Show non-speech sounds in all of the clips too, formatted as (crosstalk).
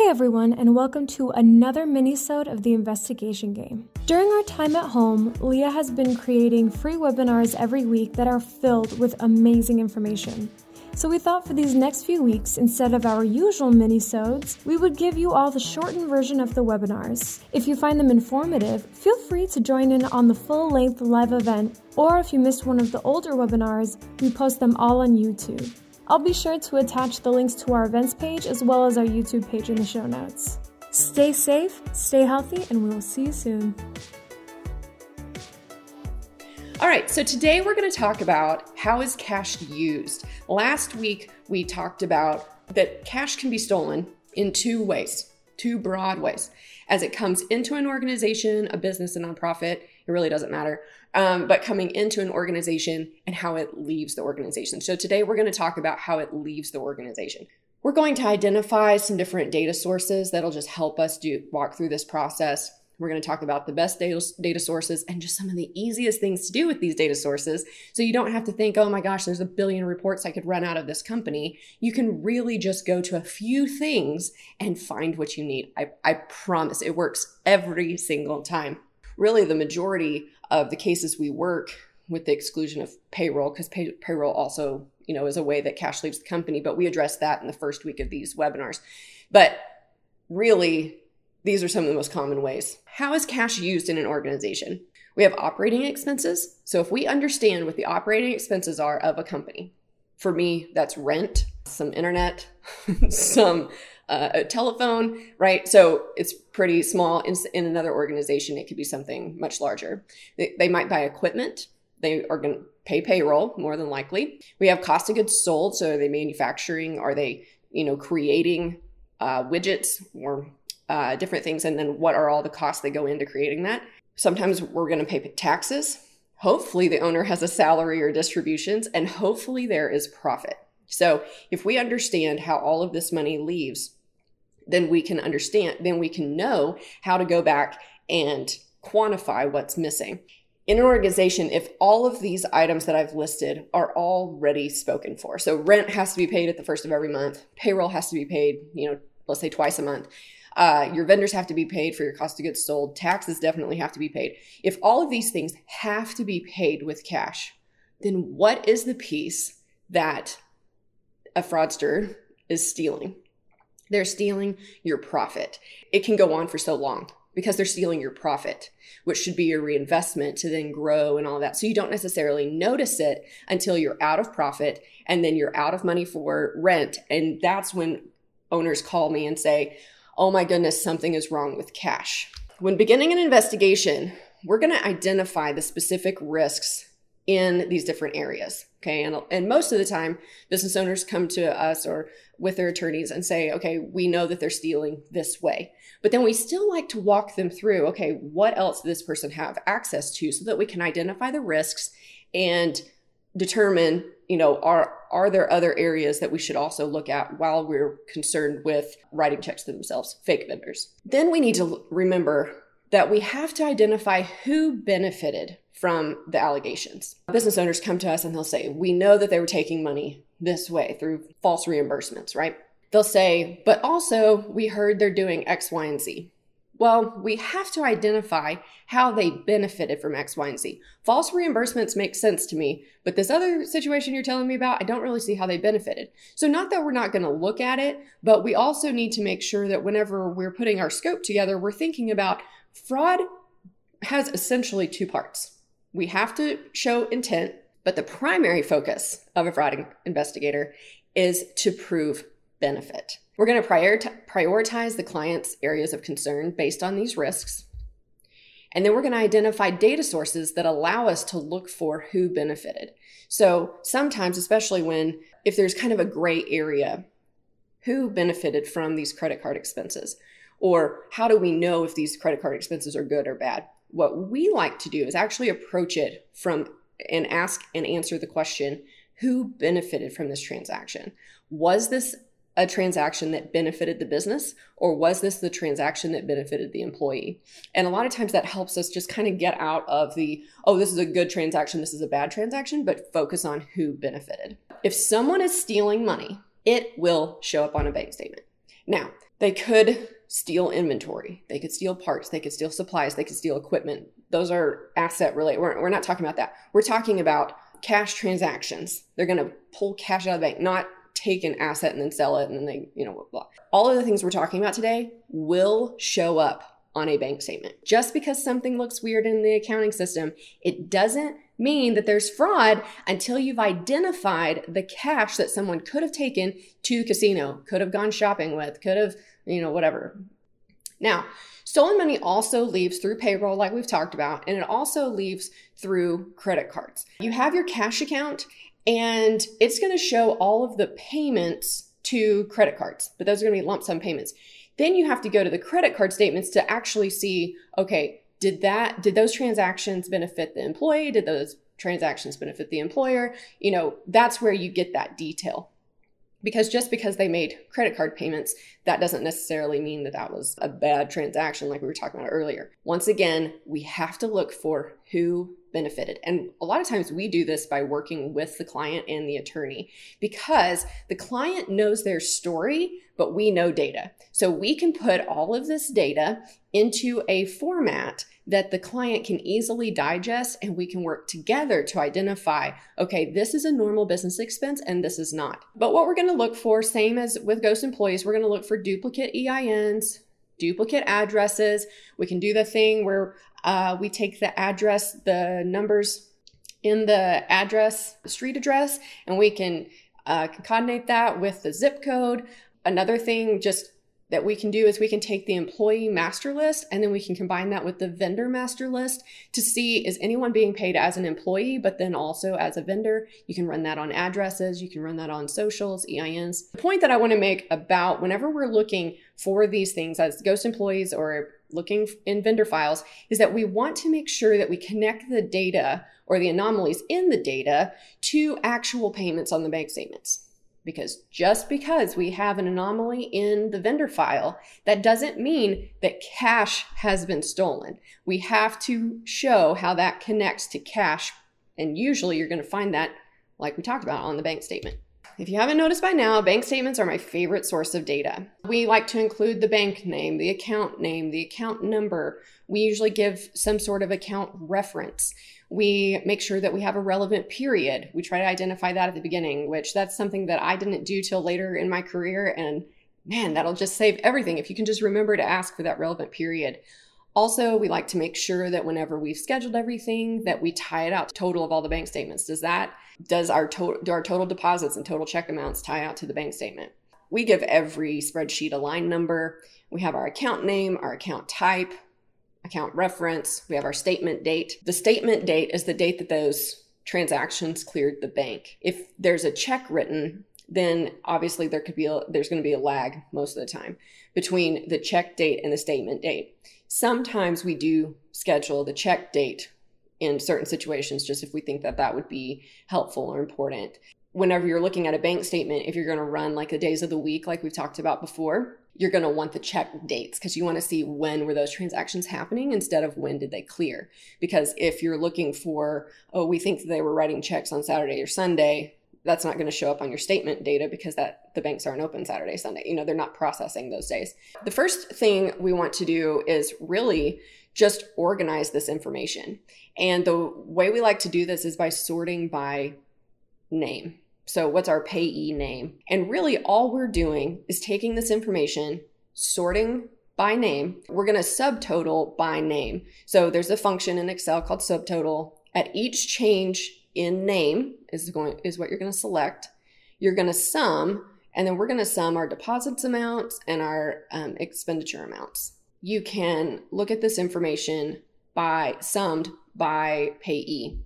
Hey everyone, and welcome to another mini-sode of the investigation game. During our time at home, Leah has been creating free webinars every week that are filled with amazing information. So we thought for these next few weeks, instead of our usual mini-sodes, we would give you all the shortened version of the webinars. If you find them informative, feel free to join in on the full-length live event, or if you missed one of the older webinars, we post them all on YouTube. I'll be sure to attach the links to our events page as well as our YouTube page in the show notes. Stay safe, stay healthy, and we will see you soon. All right, so today we're going to talk about how is cash used. Last week we talked about that cash can be stolen in two ways, two broad ways. As it comes into an organization, a business, a nonprofit, it really doesn't matter. Um, but coming into an organization and how it leaves the organization. So today we're going to talk about how it leaves the organization. We're going to identify some different data sources that'll just help us do walk through this process. We're going to talk about the best data, data sources and just some of the easiest things to do with these data sources. So you don't have to think, oh my gosh, there's a billion reports I could run out of this company. You can really just go to a few things and find what you need. I, I promise it works every single time really the majority of the cases we work with the exclusion of payroll because pay, payroll also you know is a way that cash leaves the company but we address that in the first week of these webinars. But really these are some of the most common ways. How is cash used in an organization? We have operating expenses. So if we understand what the operating expenses are of a company for me that's rent some internet (laughs) some uh, a telephone, right? So it's pretty small. In, in, another organization, it could be something much larger. They, they might buy equipment. They are going to pay payroll more than likely. We have cost of goods sold. So are they manufacturing? Are they, you know, creating uh, widgets or uh, different things? And then what are all the costs that go into creating that? Sometimes we're going to pay taxes. Hopefully, the owner has a salary or distributions, and hopefully, there is profit. So, if we understand how all of this money leaves then we can understand, then we can know how to go back and quantify what's missing. In an organization, if all of these items that I've listed are already spoken for, so rent has to be paid at the first of every month, payroll has to be paid, you know, let's say twice a month. Uh, your vendors have to be paid for your cost of goods sold. Taxes definitely have to be paid. If all of these things have to be paid with cash, then what is the piece that a fraudster is stealing? They're stealing your profit. It can go on for so long because they're stealing your profit, which should be your reinvestment to then grow and all that. So you don't necessarily notice it until you're out of profit and then you're out of money for rent. And that's when owners call me and say, Oh my goodness, something is wrong with cash. When beginning an investigation, we're going to identify the specific risks in these different areas. Okay. And, and most of the time, business owners come to us or with their attorneys and say, okay, we know that they're stealing this way. But then we still like to walk them through, okay, what else does this person have access to so that we can identify the risks and determine, you know, are are there other areas that we should also look at while we're concerned with writing checks to themselves, fake vendors. Then we need to remember that we have to identify who benefited from the allegations. Business owners come to us and they'll say, We know that they were taking money this way through false reimbursements, right? They'll say, But also, we heard they're doing X, Y, and Z. Well, we have to identify how they benefited from X, Y, and Z. False reimbursements make sense to me, but this other situation you're telling me about, I don't really see how they benefited. So, not that we're not going to look at it, but we also need to make sure that whenever we're putting our scope together, we're thinking about fraud has essentially two parts we have to show intent, but the primary focus of a fraud investigator is to prove benefit. We're going to prioritize the client's areas of concern based on these risks. And then we're going to identify data sources that allow us to look for who benefited. So sometimes, especially when if there's kind of a gray area, who benefited from these credit card expenses? Or how do we know if these credit card expenses are good or bad? What we like to do is actually approach it from and ask and answer the question who benefited from this transaction? Was this a transaction that benefited the business or was this the transaction that benefited the employee? And a lot of times that helps us just kind of get out of the, oh, this is a good transaction, this is a bad transaction, but focus on who benefited. If someone is stealing money, it will show up on a bank statement. Now, They could steal inventory. They could steal parts. They could steal supplies. They could steal equipment. Those are asset related. We're, we're not talking about that. We're talking about cash transactions. They're going to pull cash out of the bank, not take an asset and then sell it and then they, you know, blah. All of the things we're talking about today will show up on a bank statement. Just because something looks weird in the accounting system, it doesn't mean that there's fraud until you've identified the cash that someone could have taken to casino, could have gone shopping with, could have, you know, whatever. Now, stolen money also leaves through payroll, like we've talked about, and it also leaves through credit cards. You have your cash account, and it's going to show all of the payments to credit cards, but those are going to be lump sum payments. Then you have to go to the credit card statements to actually see, okay, did that did those transactions benefit the employee? Did those transactions benefit the employer? You know, that's where you get that detail because just because they made credit card payments that doesn't necessarily mean that that was a bad transaction like we were talking about earlier. Once again we have to look for who benefited. And a lot of times we do this by working with the client and the attorney because the client knows their story but we know data. So we can put all of this data into a format that the client can easily digest and we can work together to identify okay, this is a normal business expense and this is not. But what we're going to look for, same as with ghost employees, we're going to look for duplicate EINs, duplicate addresses. We can do the thing where uh, we take the address, the numbers in the address, street address, and we can uh, concatenate that with the zip code. Another thing, just that we can do is we can take the employee master list and then we can combine that with the vendor master list to see is anyone being paid as an employee, but then also as a vendor. You can run that on addresses, you can run that on socials, EINs. The point that I want to make about whenever we're looking for these things as ghost employees or looking in vendor files is that we want to make sure that we connect the data or the anomalies in the data to actual payments on the bank statements. Because just because we have an anomaly in the vendor file, that doesn't mean that cash has been stolen. We have to show how that connects to cash. And usually you're going to find that, like we talked about, on the bank statement. If you haven't noticed by now, bank statements are my favorite source of data. We like to include the bank name, the account name, the account number. We usually give some sort of account reference. We make sure that we have a relevant period. We try to identify that at the beginning, which that's something that I didn't do till later in my career. And man, that'll just save everything if you can just remember to ask for that relevant period. Also, we like to make sure that whenever we've scheduled everything, that we tie it out to total of all the bank statements. Does that does our total do our total deposits and total check amounts tie out to the bank statement? We give every spreadsheet a line number. We have our account name, our account type, account reference, we have our statement date. The statement date is the date that those transactions cleared the bank. If there's a check written, then obviously there could be a, there's going to be a lag most of the time between the check date and the statement date. Sometimes we do schedule the check date in certain situations just if we think that that would be helpful or important. Whenever you're looking at a bank statement, if you're going to run like the days of the week like we've talked about before, you're going to want the check dates because you want to see when were those transactions happening instead of when did they clear. Because if you're looking for oh we think they were writing checks on saturday or sunday that's not going to show up on your statement data because that the banks aren't open saturday sunday. You know they're not processing those days. The first thing we want to do is really just organize this information. And the way we like to do this is by sorting by name so, what's our payee name? And really, all we're doing is taking this information, sorting by name. We're going to subtotal by name. So, there's a function in Excel called subtotal. At each change in name is going is what you're going to select. You're going to sum, and then we're going to sum our deposits amounts and our um, expenditure amounts. You can look at this information by summed by payee.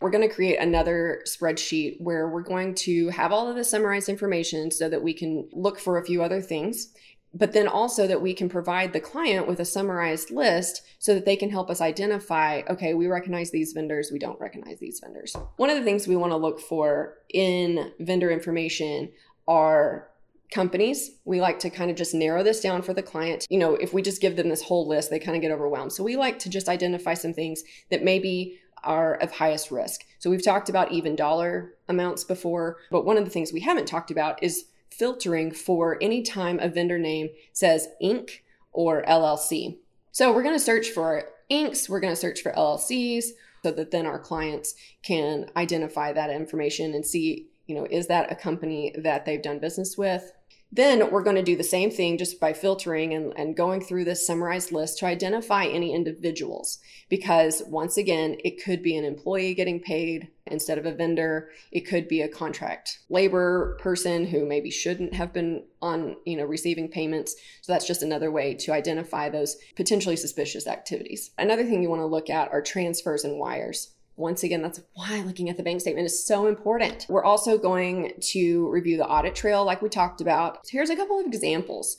We're going to create another spreadsheet where we're going to have all of the summarized information so that we can look for a few other things, but then also that we can provide the client with a summarized list so that they can help us identify okay, we recognize these vendors, we don't recognize these vendors. One of the things we want to look for in vendor information are companies. We like to kind of just narrow this down for the client. You know if we just give them this whole list they kind of get overwhelmed. So we like to just identify some things that maybe are of highest risk. So we've talked about even dollar amounts before, but one of the things we haven't talked about is filtering for any time a vendor name says Inc. or LLC. So we're going to search for Incs, we're going to search for LLCs so that then our clients can identify that information and see, you know, is that a company that they've done business with? Then we're going to do the same thing just by filtering and, and going through this summarized list to identify any individuals. Because once again, it could be an employee getting paid instead of a vendor. It could be a contract labor person who maybe shouldn't have been on, you know, receiving payments. So that's just another way to identify those potentially suspicious activities. Another thing you want to look at are transfers and wires. Once again, that's why looking at the bank statement is so important. We're also going to review the audit trail, like we talked about. So here's a couple of examples.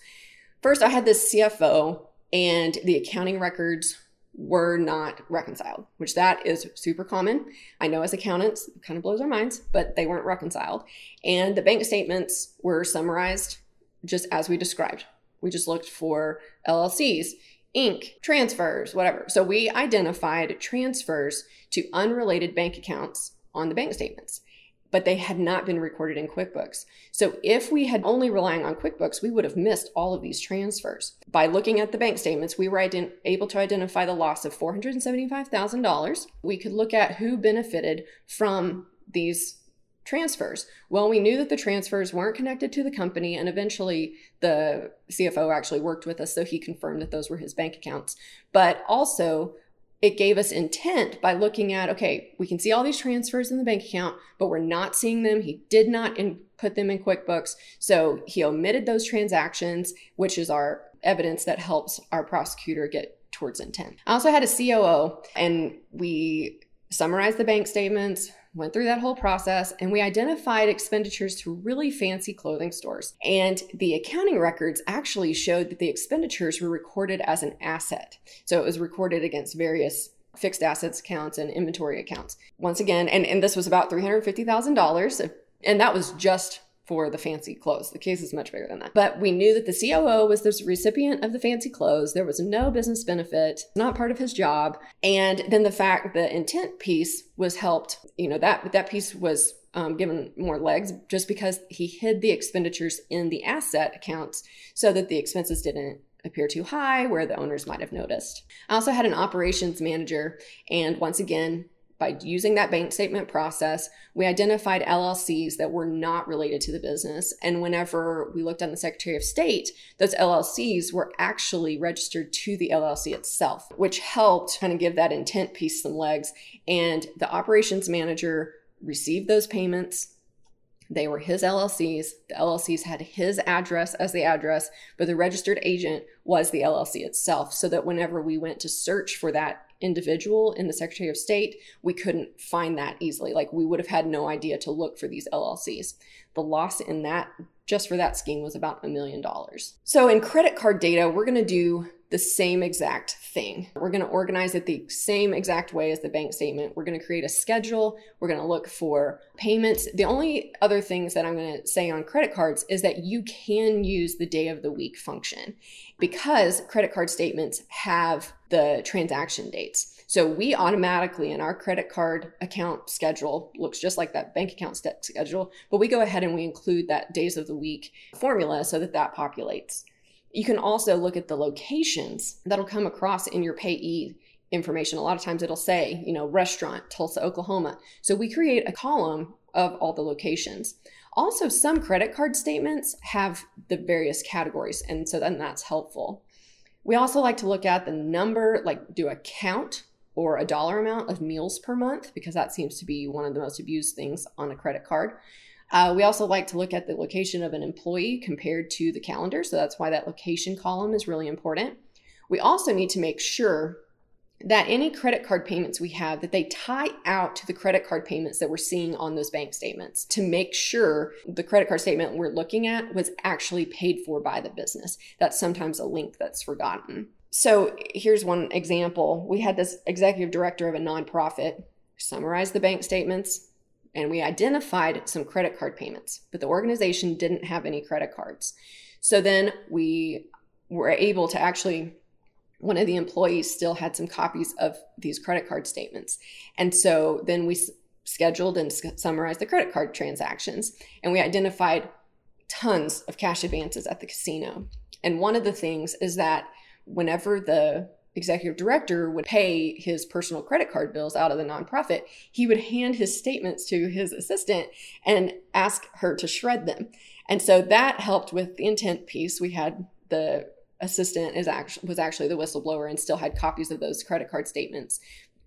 First, I had this CFO, and the accounting records were not reconciled, which that is super common. I know as accountants, it kind of blows our minds, but they weren't reconciled. And the bank statements were summarized just as we described. We just looked for LLCs Inc., transfers, whatever. So we identified transfers to unrelated bank accounts on the bank statements, but they had not been recorded in QuickBooks. So if we had only relying on QuickBooks, we would have missed all of these transfers. By looking at the bank statements, we were ident- able to identify the loss of $475,000. We could look at who benefited from these transfers. Well, we knew that the transfers weren't connected to the company, and eventually the CFO actually worked with us, so he confirmed that those were his bank accounts. But also, it gave us intent by looking at okay, we can see all these transfers in the bank account, but we're not seeing them. He did not in, put them in QuickBooks, so he omitted those transactions, which is our evidence that helps our prosecutor get towards intent. I also had a COO, and we summarized the bank statements, went through that whole process and we identified expenditures to really fancy clothing stores. And the accounting records actually showed that the expenditures were recorded as an asset. So it was recorded against various fixed assets accounts and inventory accounts. Once again, and, and this was about $350,000. And that was just for the fancy clothes. The case is much bigger than that. But we knew that the COO was the recipient of the fancy clothes. There was no business benefit, not part of his job. And then the fact the intent piece was helped, you know, that that piece was um, given more legs just because he hid the expenditures in the asset accounts so that the expenses didn't appear too high where the owners might have noticed. I also had an operations manager, and once again, by using that bank statement process, we identified LLCs that were not related to the business. And whenever we looked on the Secretary of State, those LLCs were actually registered to the LLC itself, which helped kind of give that intent piece some legs. And the operations manager received those payments. They were his LLCs. The LLCs had his address as the address, but the registered agent was the LLC itself. So that whenever we went to search for that individual in the Secretary of State, we couldn't find that easily. Like we would have had no idea to look for these LLCs. The loss in that just for that scheme was about a million dollars. So in credit card data, we're going to do the same exact thing. We're going to organize it the same exact way as the bank statement. We're going to create a schedule. We're going to look for payments. The only other things that I'm going to say on credit cards is that you can use the day of the week function because credit card statements have the transaction dates. So we automatically in our credit card account schedule looks just like that bank account schedule, but we go ahead and we include that days of the week formula so that that populates. You can also look at the locations that'll come across in your payee information. A lot of times it'll say, you know, restaurant, Tulsa, Oklahoma. So we create a column of all the locations. Also, some credit card statements have the various categories, and so then that's helpful. We also like to look at the number, like do a count or a dollar amount of meals per month, because that seems to be one of the most abused things on a credit card. Uh, we also like to look at the location of an employee compared to the calendar. So that's why that location column is really important. We also need to make sure that any credit card payments we have that they tie out to the credit card payments that we're seeing on those bank statements to make sure the credit card statement we're looking at was actually paid for by the business that's sometimes a link that's forgotten so here's one example. We had this executive director of a nonprofit summarize the bank statements and we identified some credit card payments, but the organization didn't have any credit cards. So then we were able to actually one of the employees still had some copies of these credit card statements. And so then we scheduled and summarized the credit card transactions and we identified tons of cash advances at the casino. And one of the things is that whenever the executive director would pay his personal credit card bills out of the nonprofit, he would hand his statements to his assistant and ask her to shred them. And so that helped with the intent piece. We had the assistant is actually was actually the whistleblower and still had copies of those credit card statements.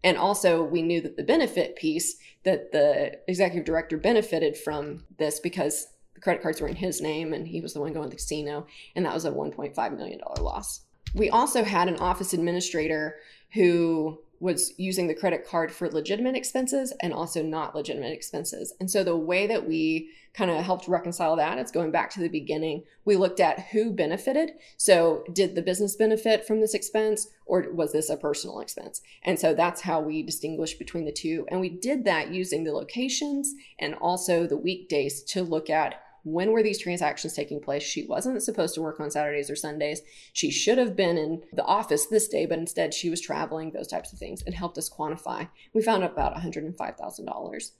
And also we knew that the benefit piece that the executive director benefited from this because the credit cards were in his name and he was the one going to the casino and that was a 1.5 million dollar loss. We also had an office administrator who was using the credit card for legitimate expenses and also not legitimate expenses. And so the way that we kind of helped reconcile that, it's going back to the beginning. We looked at who benefited. So did the business benefit from this expense or was this a personal expense? And so that's how we distinguish between the two. And we did that using the locations and also the weekdays to look at when were these transactions taking place? She wasn't supposed to work on Saturdays or Sundays. She should have been in the office this day, but instead she was traveling, those types of things, and helped us quantify. We found about $105,000.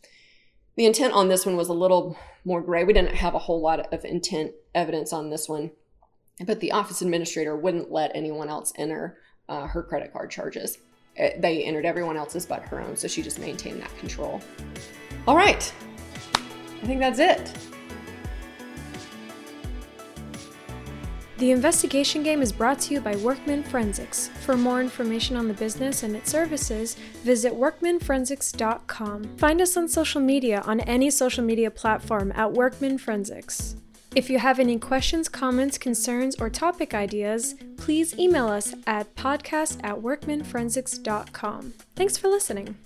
The intent on this one was a little more gray. We didn't have a whole lot of intent evidence on this one, but the office administrator wouldn't let anyone else enter uh, her credit card charges. Uh, they entered everyone else's but her own, so she just maintained that control. All right, I think that's it. The investigation game is brought to you by Workman Forensics. For more information on the business and its services, visit workmanforensics.com. Find us on social media on any social media platform at Workman Forensics. If you have any questions, comments, concerns, or topic ideas, please email us at podcast at workmanforensics.com. Thanks for listening.